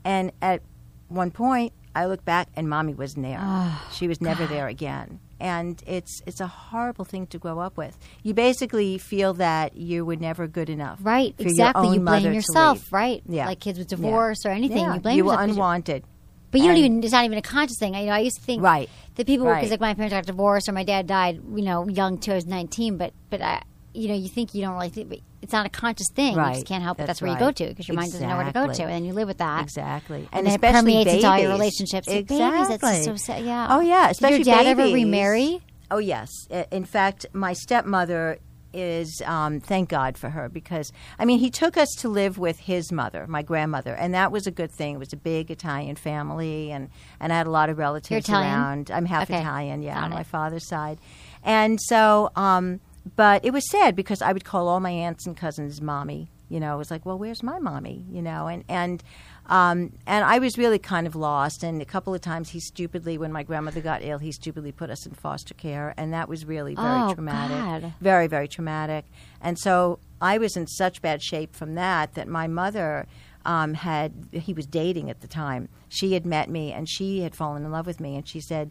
And at one point, I look back, and mommy wasn't there. Oh, she was never there again. And it's it's a horrible thing to grow up with. You basically feel that you were never good enough. right. exactly. you blame yourself, right? Yeah. Like kids with Yeah. divorce or anything, Yeah. you blame yourself. you were unwanted. But you don't even. It's not even a conscious thing. I, you know, I used to think Right. that people because Right. like my parents got divorced or my dad died, you know, young too. I was nineteen, but but I, you know, you think you don't really think, but it's not a conscious thing. You Right. just can't help it. That's That's where you go to because your mind doesn't know where to go to, and then you live with that. Exactly, And, then it especially permeates into all your relationships. Exactly. Babies, so sad. Yeah. Oh yeah, especially Did your dad ever babies. remarry? Oh yes. In fact, my stepmother is um, thank God for her because I mean he took us to live with his mother, my grandmother, and that was a good thing. It was a big Italian family, and and I had a lot of relatives around. I'm half Okay. Italian, yeah, Got on it. my father's side, and so. Um, but it was sad because I would call all my aunts and cousins mommy. You know, it was like, well, where's my mommy? You know, and and um, and I was really kind of lost. And a couple of times, he stupidly, when my grandmother got ill, he stupidly put us in foster care, and that was really very Oh, traumatic, God. very very traumatic. And so I was in such bad shape from that that my mother. Um, had he was dating at the time. She had met me and she had fallen in love with me, and she said,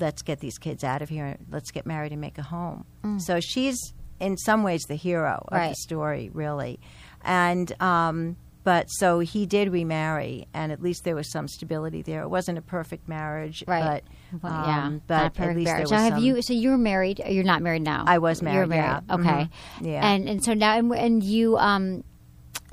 let's get these kids out of here. Let's get married and make a home. So she's in some ways the hero of the story, really. And um, but so he did remarry, and at least there was some stability there. It wasn't a perfect marriage, Right. but Well, um, yeah. but not at perfect least marriage. there Now, was have some- you? So you're married. You're not married now. I was married. You're married, yeah. Okay. Mhm. Yeah. And and so now and, and you um,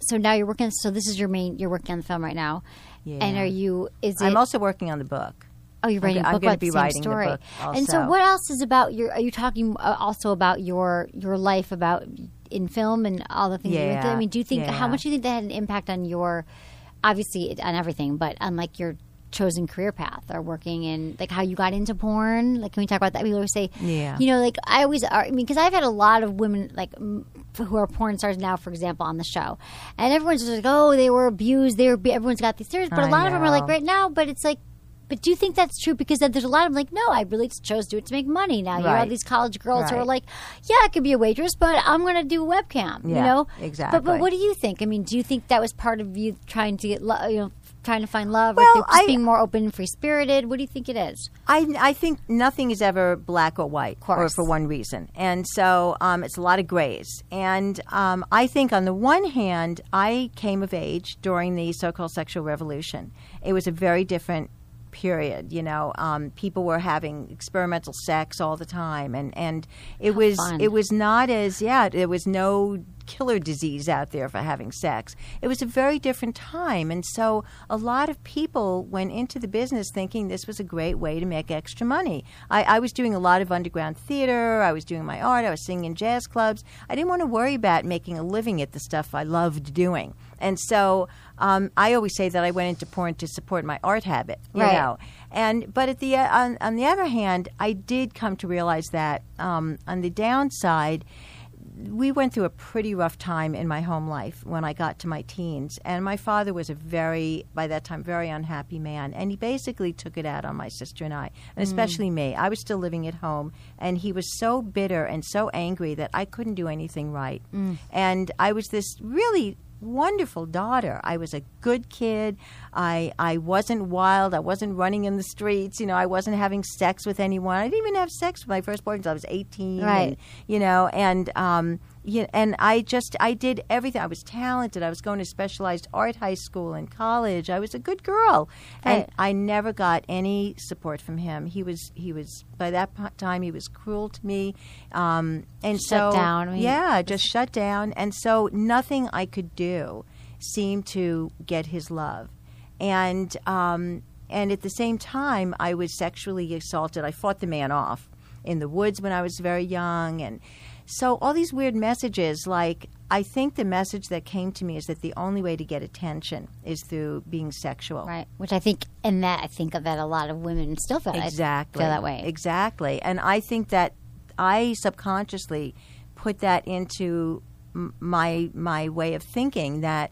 so now you're working. So this is your main. You're working on the film right now. Yeah. And are you? Is it? I'm also working on the book. Oh, you're I'm writing a I'm book gonna about be the same writing the story. book And so, what else is about your? Are you talking uh, also about your your life about in film and all the things? that you went through? I mean, do you think how much do you think that had an impact on your? Obviously, on everything, but on like your chosen career path or working in like how you got into porn. Like, can we talk about that? We always say, Yeah. you know, like I always, are, I mean, because I've had a lot of women like m- who are porn stars now, for example, on the show, and everyone's just like, oh, they were abused. They were. Everyone's got these theories, but a lot of them are like right now. But it's like. But do you think that's true? Because then there's a lot of them like, no, I really chose to do it to make money. Now you Right. have these college girls who are Right. like, yeah, I could be a waitress, but I'm going to do a webcam. You Yeah, know, But, exactly. but what do you think? I mean, do you think that was part of you trying to get, lo- you know, trying to find love, or Well, just I- being more open and free spirited? What do you think it is? I, I think nothing is ever black or white, or course. for one reason, and so um, it's a lot of grays. And um, I think, on the one hand, I came of age during the so-called sexual revolution. It was a very different period. You know, um, people were having experimental sex all the time, and and it was fun. it was not as yeah, there was no killer disease out there for having sex. It was a very different time, and so a lot of people went into the business thinking this was a great way to make extra money. I, I was doing a lot of underground theater. I was doing my art. I was singing in jazz clubs. I didn't want to worry about making a living at the stuff I loved doing, and so um, I always say that I went into porn to support my art habit. You Right. know, and but at the uh, on, on the other hand, I did come to realize that um, on the downside, we went through a pretty rough time in my home life when I got to my teens, and my father was a very by that time very unhappy man, and he basically took it out on my sister and I, and especially me. I was still living at home, and he was so bitter and so angry that I couldn't do anything right, and I was this really wonderful daughter. I was a good kid. I I wasn't wild. I wasn't running in the streets. You know, I wasn't having sex with anyone. I didn't even have sex with my first boyfriend until I was eighteen. Right. And, you know, and um, yeah, and I just I did everything. I was talented. I was going to specialized art high school and college. I was a good girl, and. I never got any support from him. He was he was by that time he was cruel to me, um, and Shut so down, I mean- yeah, just shut down. And so nothing I could do seemed to get his love, and um, and at the same time I was sexually assaulted. I fought the man off in the woods when I was very young, and so all these weird messages like. I think the message that came to me is that the only way to get attention is through being sexual. Right. Which I think, and that I think of that a lot of women still feel that- Exactly. feel that way. Exactly. And I think that I subconsciously put that into my my way of thinking that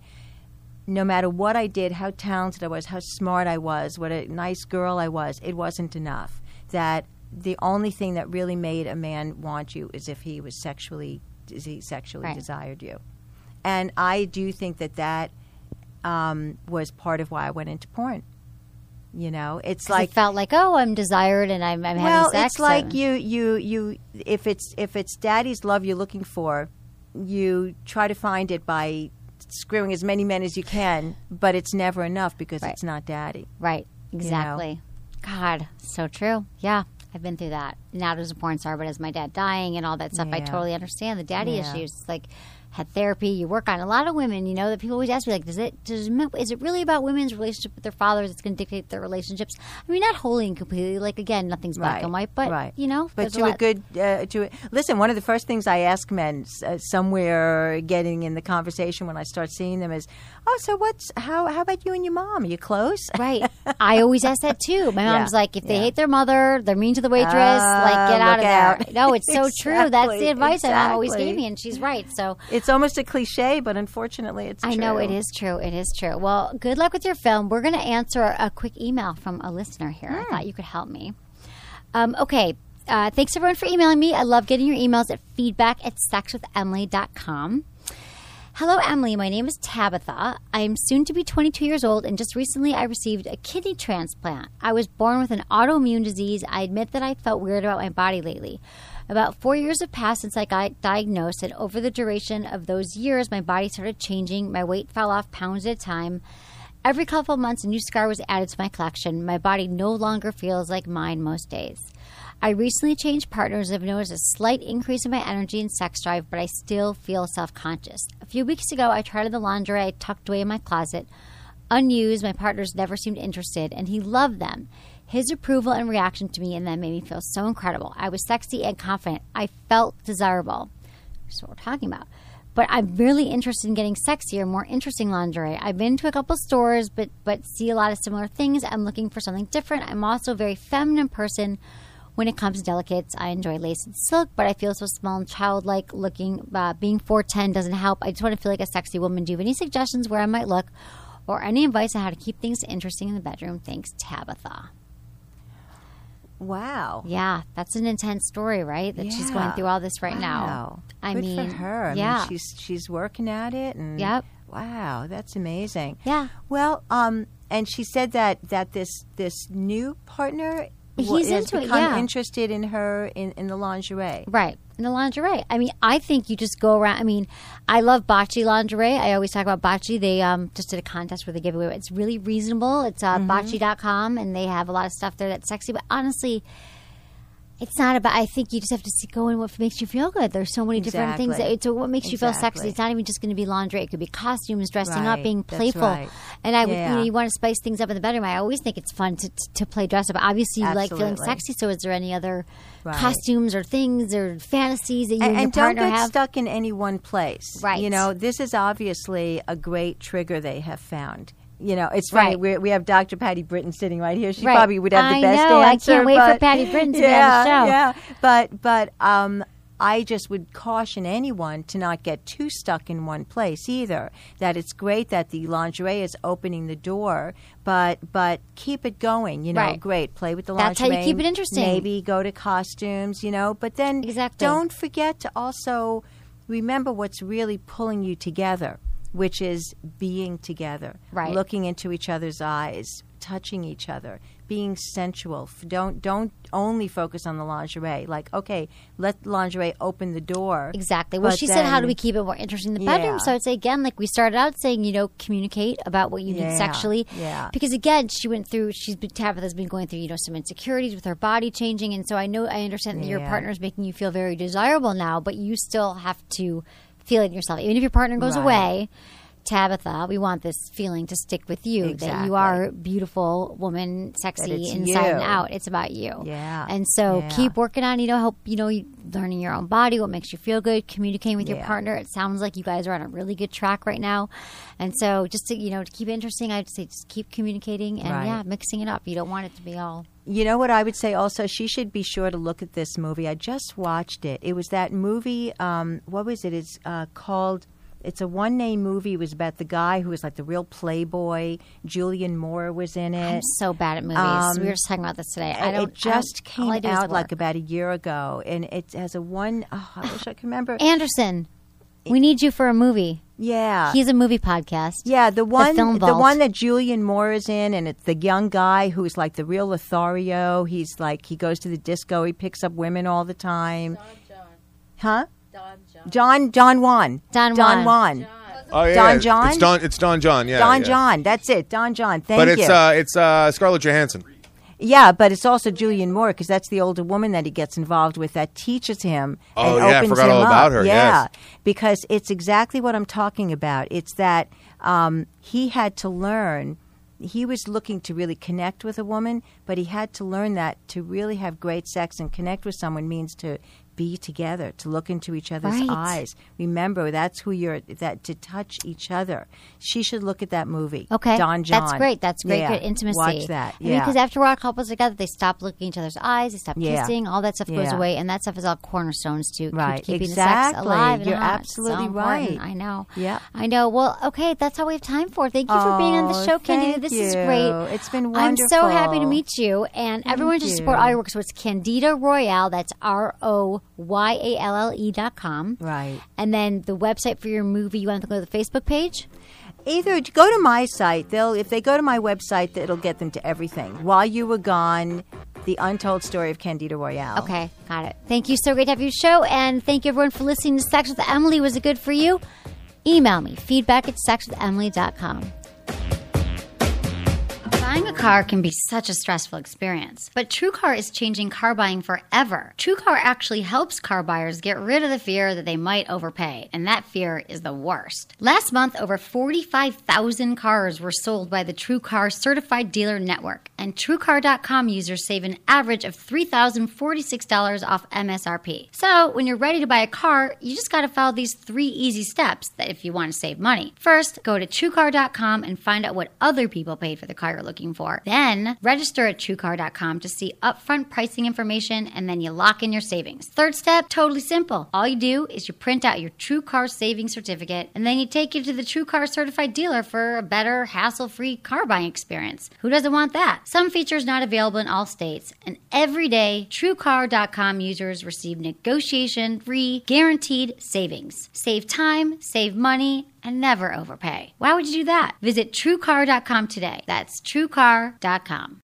no matter what I did, how talented I was, how smart I was, what a nice girl I was, it wasn't enough. That the only thing that really made a man want you is if he was sexually is he sexually Right. desired you. And I do think that that um, was part of why I went into porn. You know, it's like like felt like, oh, I'm desired and I'm, I'm well, having sex. it's like and- you, you, you. If it's if it's daddy's love you're looking for, you try to find it by screwing as many men as you can, but it's never enough because Right. it's not daddy. Right. Exactly. God, so true. Yeah. I've been through that. Not as a porn star, but as my dad dying and all that stuff. I totally understand the daddy Yeah. issues. It's like had therapy, you work on a lot of women, you know, that people always ask me like, does it does is it really about women's relationship with their fathers It's gonna dictate their relationships? I mean not wholly and completely, like again, nothing's black Right, and white, but right. you know, But to a, lot- good, uh, to a, listen. One of the first things I ask men uh, somewhere getting in the conversation when I start seeing them is, "Oh, so what's how? How about you and your mom? Are you close?" Right. I always ask that too. My mom's Yeah, like, if they yeah. hate their mother, they're mean to the waitress, Ah, like get out of look there. No, it's so true. That's the advice my mom always exactly. gave me, and she's right. So It's almost a cliche, but unfortunately, it's. I know it is true. It is true. Well, good luck with your film. We're going to answer a quick email from a listener here. Hmm. I thought you could help me. Um, okay. Uh, thanks everyone for emailing me. I love getting your emails at feedback at sexwithemily.com. Hello, Emily. My name is Tabitha. I am soon to be 22 years old, and just recently I received a kidney transplant. I was born with an autoimmune disease. I admit that I felt weird about my body lately. About four years have passed since I got diagnosed, and over the duration of those years, my body started changing. My weight fell off pounds at a time. Every couple of months, a new scar was added to my collection. My body no longer feels like mine most days. I recently changed partners have noticed a slight increase in my energy and sex drive, but I still feel self conscious. A few weeks ago, I tried on the lingerie I tucked away in my closet. Unused, my partners never seemed interested, and he loved them. His approval and reaction to me and them made me feel so incredible. I was sexy and confident. I felt desirable. Is what we're talking about. but I'm really interested in getting sexier, more interesting lingerie. I've been to a couple stores, but but see a lot of similar things. I'm looking for something different. I'm also a very feminine person. When it comes to delicates, I enjoy lace and silk, but I feel so small and childlike looking. Uh, being 4'10 doesn't help. I just want to feel like a sexy woman. Do you have any suggestions where I might look or any advice on how to keep things interesting in the bedroom? Thanks, Tabitha. Wow. Yeah, that's an intense story, right? That she's going through all this right now. I Good mean, for her. I mean, yeah. she's she's working at it, and Yep. Wow, that's amazing. Yeah. Well, um, and she said that that this this new partner He's has into it, yeah. interested in her in, in the lingerie. Right. In the lingerie. I mean, I think you just go around. I mean, I love Bocce lingerie. I always talk about Bocce. They um, just did a contest where they give away. It's really reasonable. It's uh, Mm-hmm. bocce.com, and they have a lot of stuff there that's sexy. But honestly, it's not about. I think you just have to see, go in what makes you feel good. There's so many different things. Exactly. That, it's what makes you feel sexy. It's not even just going to be lingerie. It could be costumes, dressing up, being playful. right. And I would, you know, you want to spice things up in the bedroom. I always think it's fun to, to play dress up. Obviously, you like feeling sexy. So, is there any other Right. costumes or things or fantasies that you and, and, and don't get have? stuck in any one place. Right. You know, this is obviously a great trigger they have found. You know, it's funny. Right. We, we have Dr. Patti Britton sitting right here. She Right. probably would have the I best know. I can't wait for Patti Britton to be yeah, on the show. Yeah, but but um, I just would caution anyone to not get too stuck in one place either. That it's great that the lingerie is opening the door, but but keep it going. You know, Right. great. Play with the lingerie. That's how you keep it interesting. Maybe go to costumes. You know, but then Exactly. don't forget to also remember what's really pulling you together, which is being together, Right. looking into each other's eyes, touching each other, being sensual. Don't don't only focus on the lingerie. Like, okay, let lingerie open the door. Exactly. Well, she said, "How do we keep it more interesting in the bedroom?" Yeah. So I'd say again, like we started out saying, you know, communicate about what you Yeah, need sexually. yeah. Because again, she went through. She's been Tabitha's been going through, you know, some insecurities with her body changing, and so I know I understand that your Yeah. partner is making you feel very desirable now, but you still have to feel it in yourself, even if your partner goes Right. away. Tabitha, we want this feeling to stick with you that you are beautiful woman, sexy inside and out. It's about you. Yeah. And so Yeah. keep working on, you know, help, you know, learning your own body, what makes you feel good, communicating with your partner. It sounds like you guys are on a really good track right now. And so just to, you know, to keep it interesting, I'd say just keep communicating and Right. yeah, mixing it up. You don't want it to be all. You know what I would say also? She should be sure to look at this movie. I just watched it. It was that movie, um, what was it? It's uh, called, it's a one name movie. It was about the guy who was like the real playboy. Julianne Moore was in it. I'm so bad at movies. Um, we were just talking about this today. I It- don't it just I don't- I came out like about a year ago, and it has a one. Oh, I wish I could remember. Anderson. We need you for a movie. yeah, He's a movie podcast. yeah, the one, Film the, one that Julianne Moore is in, and it's the young guy who's like the real Lothario. He's like he goes to the disco, he picks up women all the time. Huh? John John Juan. Don Don Juan. Don Juan. Oh yeah, Don it's- John? It's Don. It's Don Jon. Yeah, Don yeah. John. That's it. Don Jon. Thank But you. But it's uh, it's uh, Scarlett Johansson. Yeah, but it's also Julianne Moore because that's the older woman that he gets involved with that teaches him. Oh, and yeah, I forgot him all up. about her, Yeah, yes. because it's exactly what I'm talking about. It's that um, he had to learn. He was looking to really connect with a woman, but he had to learn that to really have great sex and connect with someone means to be together, to look into each other's Right. eyes. Remember, that's who you're. That to touch each other. She should look at that movie. Okay, Don Jon. That's great. That's great. Yeah. Good intimacy. Watch that. I mean, because after a while, couples together, they stop looking each other's eyes. They stop Yeah. kissing. All that stuff goes away, and that stuff is all cornerstones to Right. keeping the sex alive. You're hot. It's so absolutely right. I know. Yeah. I know. Well, okay, that's all we have time for. Thank you for being on the Oh, show, Candida. thank This is great. It's been I'm so happy to meet you, and everyone should support all your work. So it's Candida Royalle. That's R O Y A L L E dot com. Right. And then the website for your movie. You want to go to the Facebook page? Either go to my site. They'll if they go to my website, it'll get them to everything. While you were gone, the untold story of Candida Royalle. Okay, got it. Thank you. So great to have you show, and thank you everyone for listening to Sex with Emily. Was it good for you? Email me feedback at sexwithemily.com. Buying a car can be such a stressful experience, but TrueCar is changing car buying forever. TrueCar actually helps car buyers get rid of the fear that they might overpay, and that fear is the worst. Last month, over 45,000 cars were sold by the TrueCar certified dealer network, and TrueCar.com users save an average of $3,046 off MSRP. So, when you're ready to buy a car, you just got to follow these three easy steps that if you want to save money. First, go to TrueCar.com and find out what other people paid for the car you're looking for. Then, register at TrueCar.com to see upfront pricing information, and then you lock in your savings. Third step, totally simple. All you do is you print out your TrueCar savings certificate, and then you take it to the TrueCar certified dealer for a better, hassle-free car buying experience. Who doesn't want that? Some features not available in all states, and every day, TrueCar.com users receive negotiation-free, guaranteed savings. Save time, save money, and never overpay. Why would you do that? Visit TrueCar.com today. That's TrueCar.com.